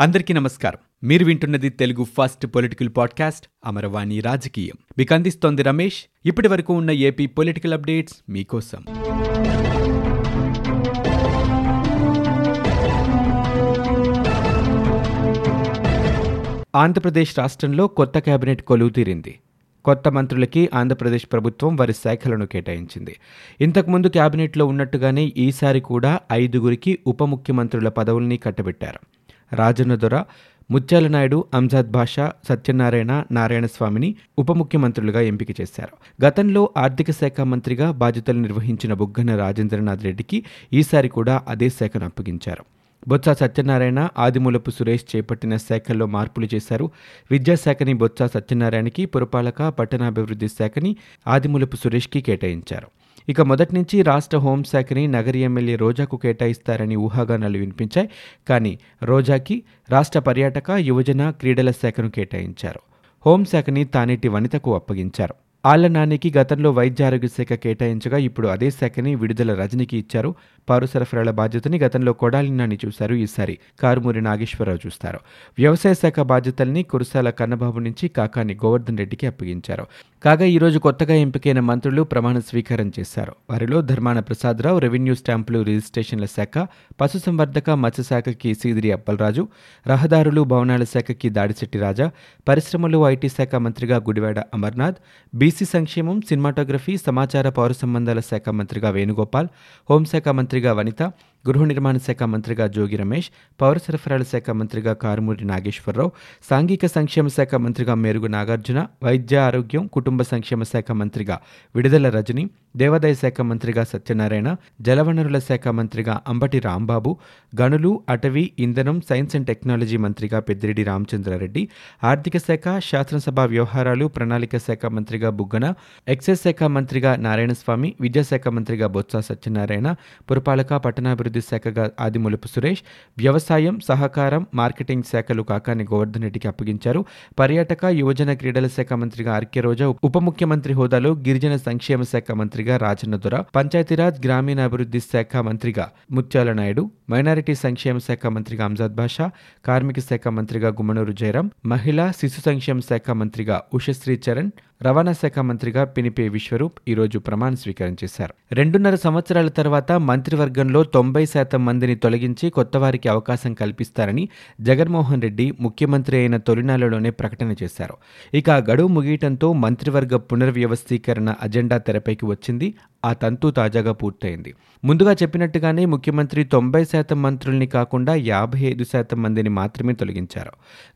అందరికీ నమస్కారం. మీరు వింటున్నది Telugu first political podcast Amaravani Rajakeeyam. మీకు అందిస్తోంది రమేష్. ఇప్పటి వరకు ఉన్న ఏపీ పొలిటికల్ అప్డేట్స్ మీకోసం. ఆంధ్రప్రదేశ్ రాష్ట్రంలో కొత్త కేబినెట్ కొలువు తీరింది కొత్త మంత్రులకి ఆంధ్రప్రదేశ్ ప్రభుత్వం వారి శాఖలను కేటాయించింది. ఇంతకుముందు కేబినెట్లో ఉన్నట్టుగానే ఈసారి కూడా ఐదుగురికి ఉప ముఖ్యమంత్రుల పదవుల్ని కట్టబెట్టారు. రాజన్న దొర ముత్యాల నాయుడు అంజాద్ భాషా సత్యనారాయణ నారాయణస్వామిని ఉప ముఖ్యమంత్రులుగా ఎంపిక చేశారు. గతంలో ఆర్థిక శాఖ మంత్రిగా బాధ్యతలు నిర్వహించిన బుగ్గన రాజేంద్రనాథ్ రెడ్డికి ఈసారి కూడా అదే శాఖను అప్పగించారు. బొత్స సత్యనారాయణ ఆదిమూలపు సురేష్ చేపట్టిన శాఖల్లో మార్పులు చేశారు. విద్యాశాఖని బొత్స సత్యనారాయణకి పురపాలక పట్టణాభివృద్ధి శాఖని ఆదిమూలపు సురేష్కి కేటాయించారు. ఇక మొదటి నుంచి రాష్ట్ర హోంశాఖని నగరి ఎమ్మెల్యే రోజాకు కేటాయిస్తారని ఊహాగానాలు వినిపించాయి. కానీ రోజాకి రాష్ట్ర పర్యాటక యువజన క్రీడల శాఖను కేటాయించారు. హోంశాఖని తానేటి వనితకు అప్పగించారు. ఆళ్ళ నానికి గతంలో వైద్య ఆరోగ్య శాఖ కేటాయించగా ఇప్పుడు అదే శాఖని విడుదల రజనికి ఇచ్చారు. పౌర సరఫరాల బాధ్యతని గతంలో కొడాలి నాని చూశారు. ఈసారి కారుమూరి నాగేశ్వరరావు చూస్తారు. వ్యవసాయ శాఖ బాధ్యతల్ని కురసాల కన్నబాబు నుంచి కాకాని గోవర్ధన్ రెడ్డికి అప్పగించారు. కాగా ఈరోజు కొత్తగా ఎంపికైన మంత్రులు ప్రమాణ స్వీకారం చేశారు. వారిలో ధర్మాన ప్రసాదరావు రెవెన్యూ స్టాంపులు రిజిస్ట్రేషన్ల శాఖ పశుసంవర్ధక మత్స్యశాఖకి సీదిరి అప్పలరాజు రహదారులు భవనాల శాఖకి దాడిశెట్టి రాజా పరిశ్రమలు ఐటీ శాఖ మంత్రిగా గుడివాడ అమర్నాథ్ బి. బీసీ సంక్షేమం సినిమాటోగ్రఫీ సమాచార పౌర సంబంధాల శాఖ మంత్రిగా వేణుగోపాల్ హోంశాఖ మంత్రిగా వనిత గృహ నిర్మాణ శాఖ మంత్రిగా జోగి రమేష్ పౌర సరఫరాల శాఖ మంత్రిగా కారుమూరి నాగేశ్వరరావు సాంఘిక సంక్షేమ శాఖ మంత్రిగా మేరుగు నాగార్జున వైద్య ఆరోగ్యం కుటుంబ సంక్షేమ శాఖ మంత్రిగా విడుదల రజని దేవాదాయ శాఖ మంత్రిగా సత్యనారాయణ జలవనరుల శాఖ మంత్రిగా అంబటి రాంబాబు గనులు అటవీ ఇంధనం సైన్స్ అండ్ టెక్నాలజీ మంత్రిగా పెద్దిరెడ్డి రామచంద్రారెడ్డి ఆర్థిక శాఖ శాసనసభ వ్యవహారాలు ప్రణాళిక శాఖ మంత్రిగా బుగ్గన ఎక్సైజ్ శాఖ మంత్రిగా నారాయణస్వామి విద్యాశాఖ మంత్రిగా బొత్స సత్యనారాయణ పురపాలక పట్టణాభివృద్ధి శాఖగా ఆదిమూలపు సురేష్ వ్యవసాయం సహకారం మార్కెటింగ్ శాఖలు కాకాని గోవర్ధన్ రెడ్డికి అప్పగించారు. పర్యాటక యువజన క్రీడల శాఖ మంత్రిగా ఆర్కే రోజా ఉప ముఖ్యమంత్రి హోదాలో గిరిజన సంక్షేమ శాఖ మంత్రి మంత్రిగా రాజన్న దొర పంచాయతీరాజ్ గ్రామీణాభివృద్ధి శాఖ మంత్రిగా ముత్యాల నాయుడు మైనారిటీ సంక్షేమ శాఖ మంత్రిగా అంజాద్ బాషా కార్మిక శాఖ మంత్రిగా గుమ్మనూరు జయరాం మహిళా శిశు సంక్షేమ శాఖ మంత్రిగా ఉషశ్రీ చరణ్ రవాణా శాఖ మంత్రిగా పినిపే విశ్వరూప్ ఈరోజు ప్రమాణ స్వీకారం చేశారు. రెండున్నర సంవత్సరాల తర్వాత మంత్రివర్గంలో తొంభై శాతం మందిని తొలగించి కొత్త వారికి అవకాశం కల్పిస్తారని జగన్మోహన్ రెడ్డి ముఖ్యమంత్రి అయిన తొలినాళ్ళలోనే ప్రకటన చేశారు. ఇక గడువు ముగియటంతో మంత్రివర్గ పునర్వ్యవస్థీకరణ అజెండా తెరపైకి వచ్చింది. ఆ తంతు తాజాగా పూర్తయింది. ముందుగా చెప్పినట్టుగానే ముఖ్యమంత్రి తొంభై శాతం మంత్రుల్ని కాకుండా యాభై ఐదు శాతం మందిని మాత్రమే తొలగించారు.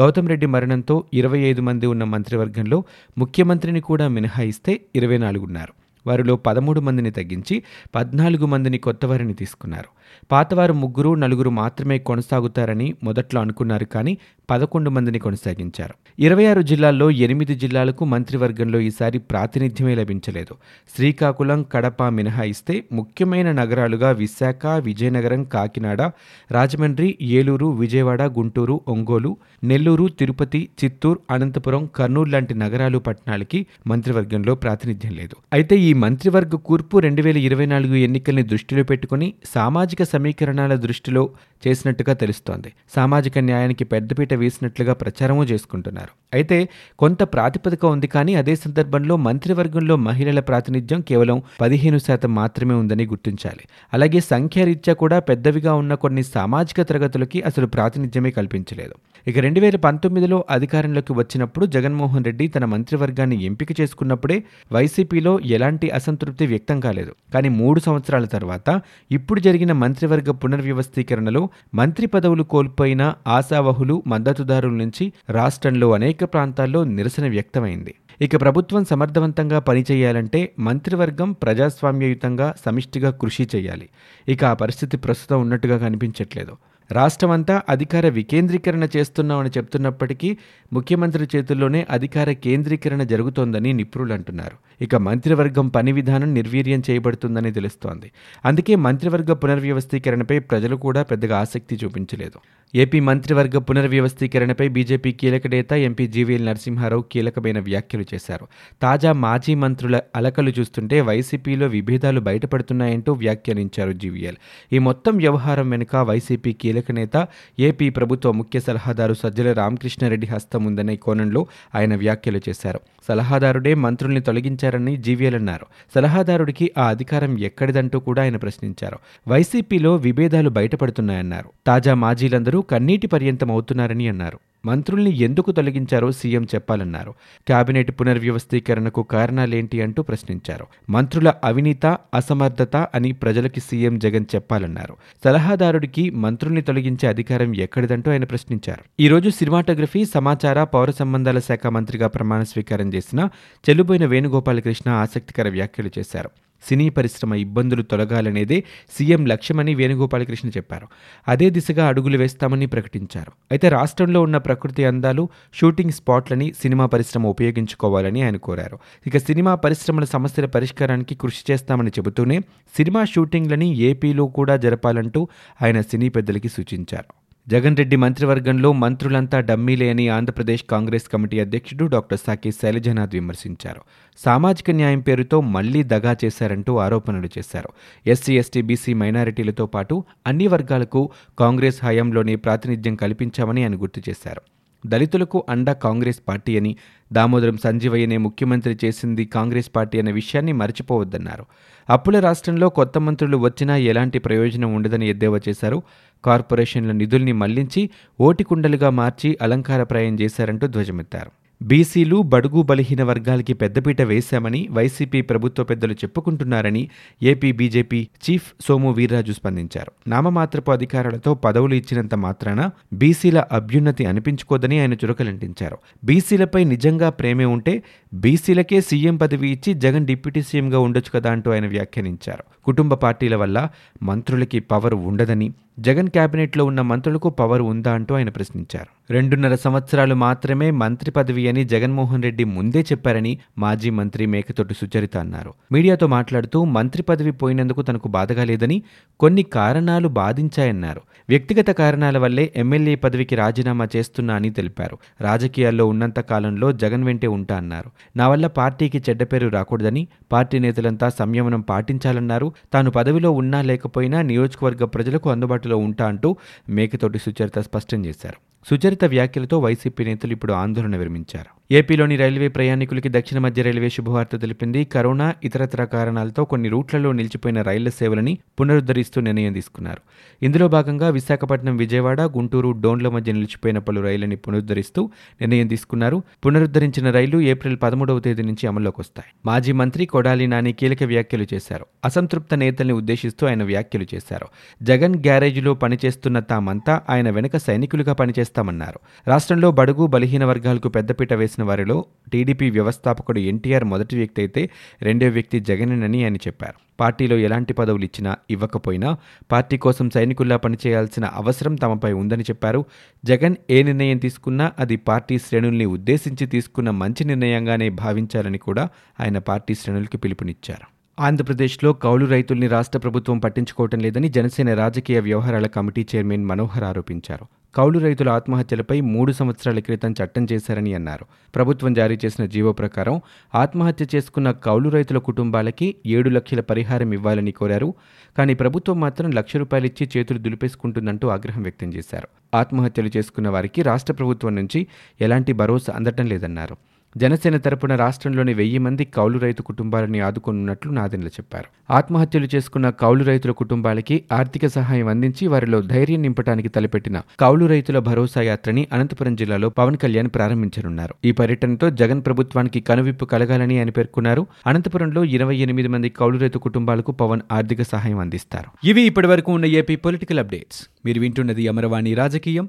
గౌతమ్ రెడ్డి మరణంతో ఇరవై ఐదు మంది ఉన్న మంత్రివర్గంలో ముఖ్యమంత్రిని కూడా మినహాయిస్తే ఇరవై నాలుగున్నారు వారిలో పదమూడు మందిని తగ్గించి పద్నాలుగు మందిని కొత్తవారిని తీసుకున్నారు. పాతవారు ముగ్గురు నలుగురు మాత్రమే కొనసాగుతారని మొదట్లో అనుకున్నారు కానీ పదకొండు మందిని కొనసాగించారు. ఇరవై ఆరు జిల్లాల్లో ఎనిమిది జిల్లాలకు మంత్రివర్గంలో ఈసారి ప్రాతినిధ్యమే లభించలేదు. శ్రీకాకుళం కడప మినహాయిస్తే ముఖ్యమైన నగరాలుగా విశాఖ విజయనగరం కాకినాడ రాజమండ్రి ఏలూరు విజయవాడ గుంటూరు ఒంగోలు నెల్లూరు తిరుపతి చిత్తూరు అనంతపురం కర్నూలు లాంటి నగరాలు పట్టణాలకి మంత్రివర్గంలో ప్రాతినిధ్యం లేదు. అయితే ఈ మంత్రివర్గ కూర్పు రెండు వేల ఇరవై నాలుగు ఎన్నికల్ని దృష్టిలో పెట్టుకుని సామాజిక సమీకరణాల దృష్టిలో చేసినట్టుగా తెలుస్తోంది. సామాజిక న్యాయానికి పెద్దపీట వేసినట్లుగా ప్రచారమూ చేసుకుంటున్నారు. అయితే కొంత ప్రాతిపదిక ఉంది కానీ అదే సందర్భంలో మంత్రివర్గంలో మహిళల ప్రాతినిధ్యం కేవలం పదిహేను శాతం మాత్రమే ఉందని గుర్తించాలి. అలాగే సంఖ్యారీత్యా కూడా పెద్దవిగా ఉన్న కొన్ని సామాజిక తరగతులకి అసలు ప్రాతినిధ్యమే కల్పించలేదు. ఇక రెండు వేల పంతొమ్మిదిలో అధికారంలోకి వచ్చినప్పుడు జగన్మోహన్ రెడ్డి తన మంత్రివర్గాన్ని ఎంపిక చేసుకున్నప్పుడే వైసీపీలో ఎలాంటి అసంతృప్తి వ్యక్తం కాలేదు. కానీ మూడు సంవత్సరాల తర్వాత ఇప్పుడు జరిగిన మంత్రివర్గ పునర్వ్యవస్థీకరణలో మంత్రి పదవులు కోల్పోయిన ఆశావహులు మద్దతుదారుల నుంచి రాష్ట్రంలో అనేక ప్రాంతాల్లో నిరసన వ్యక్తమైంది. ఇక ప్రభుత్వం సమర్థవంతంగా పనిచేయాలంటే మంత్రివర్గం ప్రజాస్వామ్యయుతంగా సమిష్టిగా కృషి చేయాలి. ఇక ఆ పరిస్థితి ప్రస్తుతం ఉన్నట్టుగా కనిపించట్లేదు. రాష్ట్రమంతా అధికార వికేంద్రీకరణ చేస్తున్నామని చెప్తున్నప్పటికీ ముఖ్యమంత్రి చేతుల్లోనే అధికార కేంద్రీకరణ జరుగుతోందని నిపుణులు అంటున్నారు. ఇక మంత్రివర్గం పని విధానం నిర్వీర్యం చేయబడుతుందని తెలుస్తోంది. అందుకే మంత్రివర్గ పునర్వ్యవస్థీకరణపై ప్రజలు కూడా పెద్దగా ఆసక్తి చూపించలేదు. ఏపీ మంత్రివర్గ పునర్వ్యవస్థీకరణపై బీజేపీ కీలక నేత ఎంపీ జీవీఎల్ నరసింహారావు కీలకమైన వ్యాఖ్యలు చేశారు. తాజా మాజీ మంత్రుల అలకలు చూస్తుంటే వైసీపీలో విభేదాలు బయటపడుతున్నాయంటూ వ్యాఖ్యానించారు జీవీఎల్. ఈ మొత్తం వ్యవహారం వెనుక వైసీపీ కీలక కీలక నేత ఏపీ ప్రభుత్వ ముఖ్య సలహాదారు సజ్జల రామకృష్ణారెడ్డి హస్తం ఉందనే కోణంలో ఆయన వ్యాఖ్యలు చేశారు. సలహాదారుడే మంత్రుల్ని తొలగించారని జీవీఎల్ అన్నారు సలహాదారుడికి ఆ అధికారం ఎక్కడిదంటూ కూడా ఆయన ప్రశ్నించారు. వైసీపీలో విభేదాలు బయటపడుతున్నాయన్నారు. తాజా మాజీలందరూ కన్నీటి పర్యంతం అవుతున్నారని అన్నారు. మంత్రుల్ని ఎందుకు తొలగించారో సీఎం చెప్పాలన్నారు. కేబినెట్ పునర్వ్యవస్థీకరణకు కారణాలేంటి అంటూ ప్రశ్నించారు. మంత్రుల అవినీత అసమర్థత అని ప్రజలకి సీఎం జగన్ చెప్పాలన్నారు. సలహాదారుడికి మంత్రుల్ని తొలగించే అధికారం ఎక్కడిదంటూ ఆయన ప్రశ్నించారు. ఈరోజు సినిమాటోగ్రఫీ సమాచార పౌర సంబంధాల శాఖ మంత్రిగా ప్రమాణ స్వీకారం చేసిన చెల్లుబోయిన వేణుగోపాలకృష్ణ ఆసక్తికర వ్యాఖ్యలు చేశారు. సినీ పరిశ్రమ ఇబ్బందులు తొలగాలనేదే సీఎం లక్ష్యమని వేణుగోపాలకృష్ణ చెప్పారు. అదే దిశగా అడుగులు వేస్తామని ప్రకటించారు. అయితే రాష్ట్రంలో ఉన్న ప్రకృతి అందాలు షూటింగ్ స్పాట్లని సినిమా పరిశ్రమ ఉపయోగించుకోవాలని ఆయన కోరారు. ఇక సినిమా పరిశ్రమల సమస్యల పరిష్కారానికి కృషి చేస్తామని చెబుతూనే సినిమా షూటింగ్లని ఏపీలో కూడా జరపాలంటూ ఆయన సినీ పెద్దలకి సూచించారు. జగన్ రెడ్డి మంత్రివర్గంలో మంత్రులంతా డమ్మీలే అని ఆంధ్రప్రదేశ్ కాంగ్రెస్ కమిటీ అధ్యక్షుడు డాక్టర్ సాకి శైలజనాథ్ విమర్శించారు. సామాజిక న్యాయం పేరుతో మళ్ళీ దగా చేశారంటూ ఆరోపణలు చేశారు. ఎస్సీ ఎస్టీ బీసీ మైనారిటీలతో పాటు అన్ని వర్గాలకు కాంగ్రెస్ హయాంలోనే ప్రాతినిధ్యం కల్పించామని ఆయన గుర్తు చేశారు. దళితులకు అండ కాంగ్రెస్ పార్టీ అని దామోదరం సంజీవయ్యనే ముఖ్యమంత్రి చేసింది కాంగ్రెస్ పార్టీ అనే విషయాన్ని మర్చిపోవద్దన్నారు. అప్పుల రాష్ట్రంలో కొత్త మంత్రులు వచ్చినా ఎలాంటి ప్రయోజనం ఉండదని ఎద్దేవా చేశారు. కార్పొరేషన్ల నిధుల్ని మళ్ళించి ఓటికుండలుగా మార్చి అలంకారప్రాయం చేశారంటూ ధ్వజమెత్తారు. బీసీలు బడుగు బలహీన వర్గాలకి పెద్దపీట వేశామని వైసీపీ ప్రభుత్వ పెద్దలు చెప్పుకుంటున్నారని AP BJP chief Somu Veerraju స్పందించారు. నామమాత్రపు అధికారులతో పదవులు ఇచ్చినంత మాత్రాన బీసీల అభ్యున్నతి అనిపించుకోదని ఆయన చురకలంటించారు. బీసీలపై నిజంగా ప్రేమే ఉంటే బీసీలకే సీఎం పదవి ఇచ్చి జగన్ డిప్యూటీ సీఎంగా ఉండొచ్చు కదా అంటూ ఆయన వ్యాఖ్యానించారు. కుటుంబ పార్టీల వల్ల మంత్రులకి పవర్ ఉండదని జగన్ కేబినెట్లో ఉన్న మంత్రులకు పవర్ ఉందా అంటూ ఆయన ప్రశ్నించారు. రెండున్నర సంవత్సరాలు మాత్రమే మంత్రి పదవి అని జగన్మోహన్ రెడ్డి ముందే చెప్పారని మాజీ మంత్రి మేకతోటి సుచరిత అన్నారు. మీడియాతో మాట్లాడుతూ మంత్రి పదవి పోయినందుకు తనకు బాధగా లేదని కొన్ని కారణాలు బాధించాయన్నారు. వ్యక్తిగత కారణాల వల్లే ఎమ్మెల్యే పదవికి రాజీనామా చేస్తున్నా అని తెలిపారు. రాజకీయాల్లో ఉన్నంత కాలంలో జగన్ వెంటే ఉంటా అన్నారు. నా వల్ల పార్టీకి చెడ్డ పేరు రాకూడదని పార్టీ నేతలంతా సంయమనం పాటించాలన్నారు. తాను పదవిలో ఉన్నా లేకపోయినా నియోజకవర్గ ప్రజలకు అందుబాటులో ఉంటా అంటూ మేకతోటి సుచరిత స్పష్టం చేశారు. సుచరిత వ్యాఖ్యలతో వైసీపీ నేతలు ఇప్పుడు ఆందోళన విరమించారు. ఏపీలోని రైల్వే ప్రయాణికులకి దక్షిణ మధ్య రైల్వే శుభవార్త తెలిపింది. కరోనా ఇతరతర కారణాలతో కొన్ని రూట్లలో నిలిచిపోయిన రైళ్ళ సేవలని పునరుద్ధరిస్తూ నిర్ణయం తీసుకున్నారు. ఇందులో భాగంగా విశాఖపట్నం విజయవాడ గుంటూరు డోన్ల మధ్య నిలిచిపోయిన పలు రైళ్ళని పునరుద్ధరిస్తూ నిర్ణయం తీసుకున్నారు. పునరుద్ధరించిన రైళ్ళు ఏప్రిల్ పదమూడవ తేదీ నుంచి అమల్లోకి వస్తాయి. మాజీ మంత్రి కొడాలి నాని కీలక వ్యాఖ్యలు చేశారు. అసంతృప్త నేతల్ని ఉద్దేశిస్తూ ఆయన వ్యాఖ్యలు చేశారు. జగన్ గ్యారేజ్లో పనిచేస్తున్న తామంతా ఆయన వెనుక సైనికులుగా పనిచేస్తామన్నారు. రాష్ట్రంలో బడుగు బలహీన వర్గాలకు పెద్దపీట వేసిన వారిలో టీడీపీ వ్యవస్థాపకుడు ఎన్టీఆర్ మొదటి వ్యక్తి అయితే రెండో వ్యక్తి జగనేనని ఆయన చెప్పారు. పార్టీలో ఎలాంటి పదవులు ఇచ్చినా ఇవ్వకపోయినా పార్టీ కోసం సైనికుల్లా పనిచేయాల్సిన అవసరం తమపై ఉందని చెప్పారు. జగన్ ఏ నిర్ణయం తీసుకున్నా అది పార్టీ శ్రేణుల్ని ఉద్దేశించి తీసుకున్న మంచి నిర్ణయంగానే భావించాలని కూడా ఆయన పార్టీ శ్రేణులకి పిలుపునిచ్చారు. ఆంధ్రప్రదేశ్లో కౌలు రైతుల్ని రాష్ట్ర ప్రభుత్వం పట్టించుకోవటం లేదని జనసేన రాజకీయ వ్యవహారాల కమిటీ చైర్మన్ మనోహర్ ఆరోపించారు. కౌలు రైతుల ఆత్మహత్యలపై మూడు సంవత్సరాల క్రితం చట్టం చేశారని అన్నారు. ప్రభుత్వం జారీ చేసిన జీవో ప్రకారం ఆత్మహత్య చేసుకున్న కౌలు రైతుల కుటుంబాలకి ఏడు లక్షల పరిహారం ఇవ్వాలని కోరారు. కానీ ప్రభుత్వం మాత్రం లక్ష రూపాయలిచ్చి చేతులు దులిపేసుకుంటుందంటూ ఆగ్రహం వ్యక్తం చేశారు. ఆత్మహత్యలు చేసుకున్న వారికి రాష్ట్ర ప్రభుత్వం నుంచి ఎలాంటి భరోసా అందటం లేదన్నారు. జనసేన తరపున రాష్ట్రంలోని వెయ్యి మంది కౌలు రైతు కుటుంబాలని ఆదుకొనున్నట్లు నాదెండ్ల చెప్పారు. ఆత్మహత్యలు చేసుకున్న కౌలు రైతుల కుటుంబాలకి ఆర్థిక సహాయం అందించి వారిలో ధైర్యం నింపడానికి తలపెట్టిన కౌలు రైతుల భరోసా యాత్రని అనంతపురం జిల్లాలో పవన్ కళ్యాణ్ ప్రారంభించనున్నారు. ఈ పర్యటనతో జగన్ ప్రభుత్వానికి కనువిప్పు కలగాలని ఆయన పేర్కొన్నారు. అనంతపురంలో ఇరవై ఎనిమిది మంది కౌలు రైతు కుటుంబాలకు పవన్ ఆర్థిక సహాయం అందిస్తారు. ఇవి ఇప్పటివరకు ఉన్న ఏపీ పొలిటికల్ అప్డేట్స్. మీరు వింటున్నది Amaravani Rajakeeyam.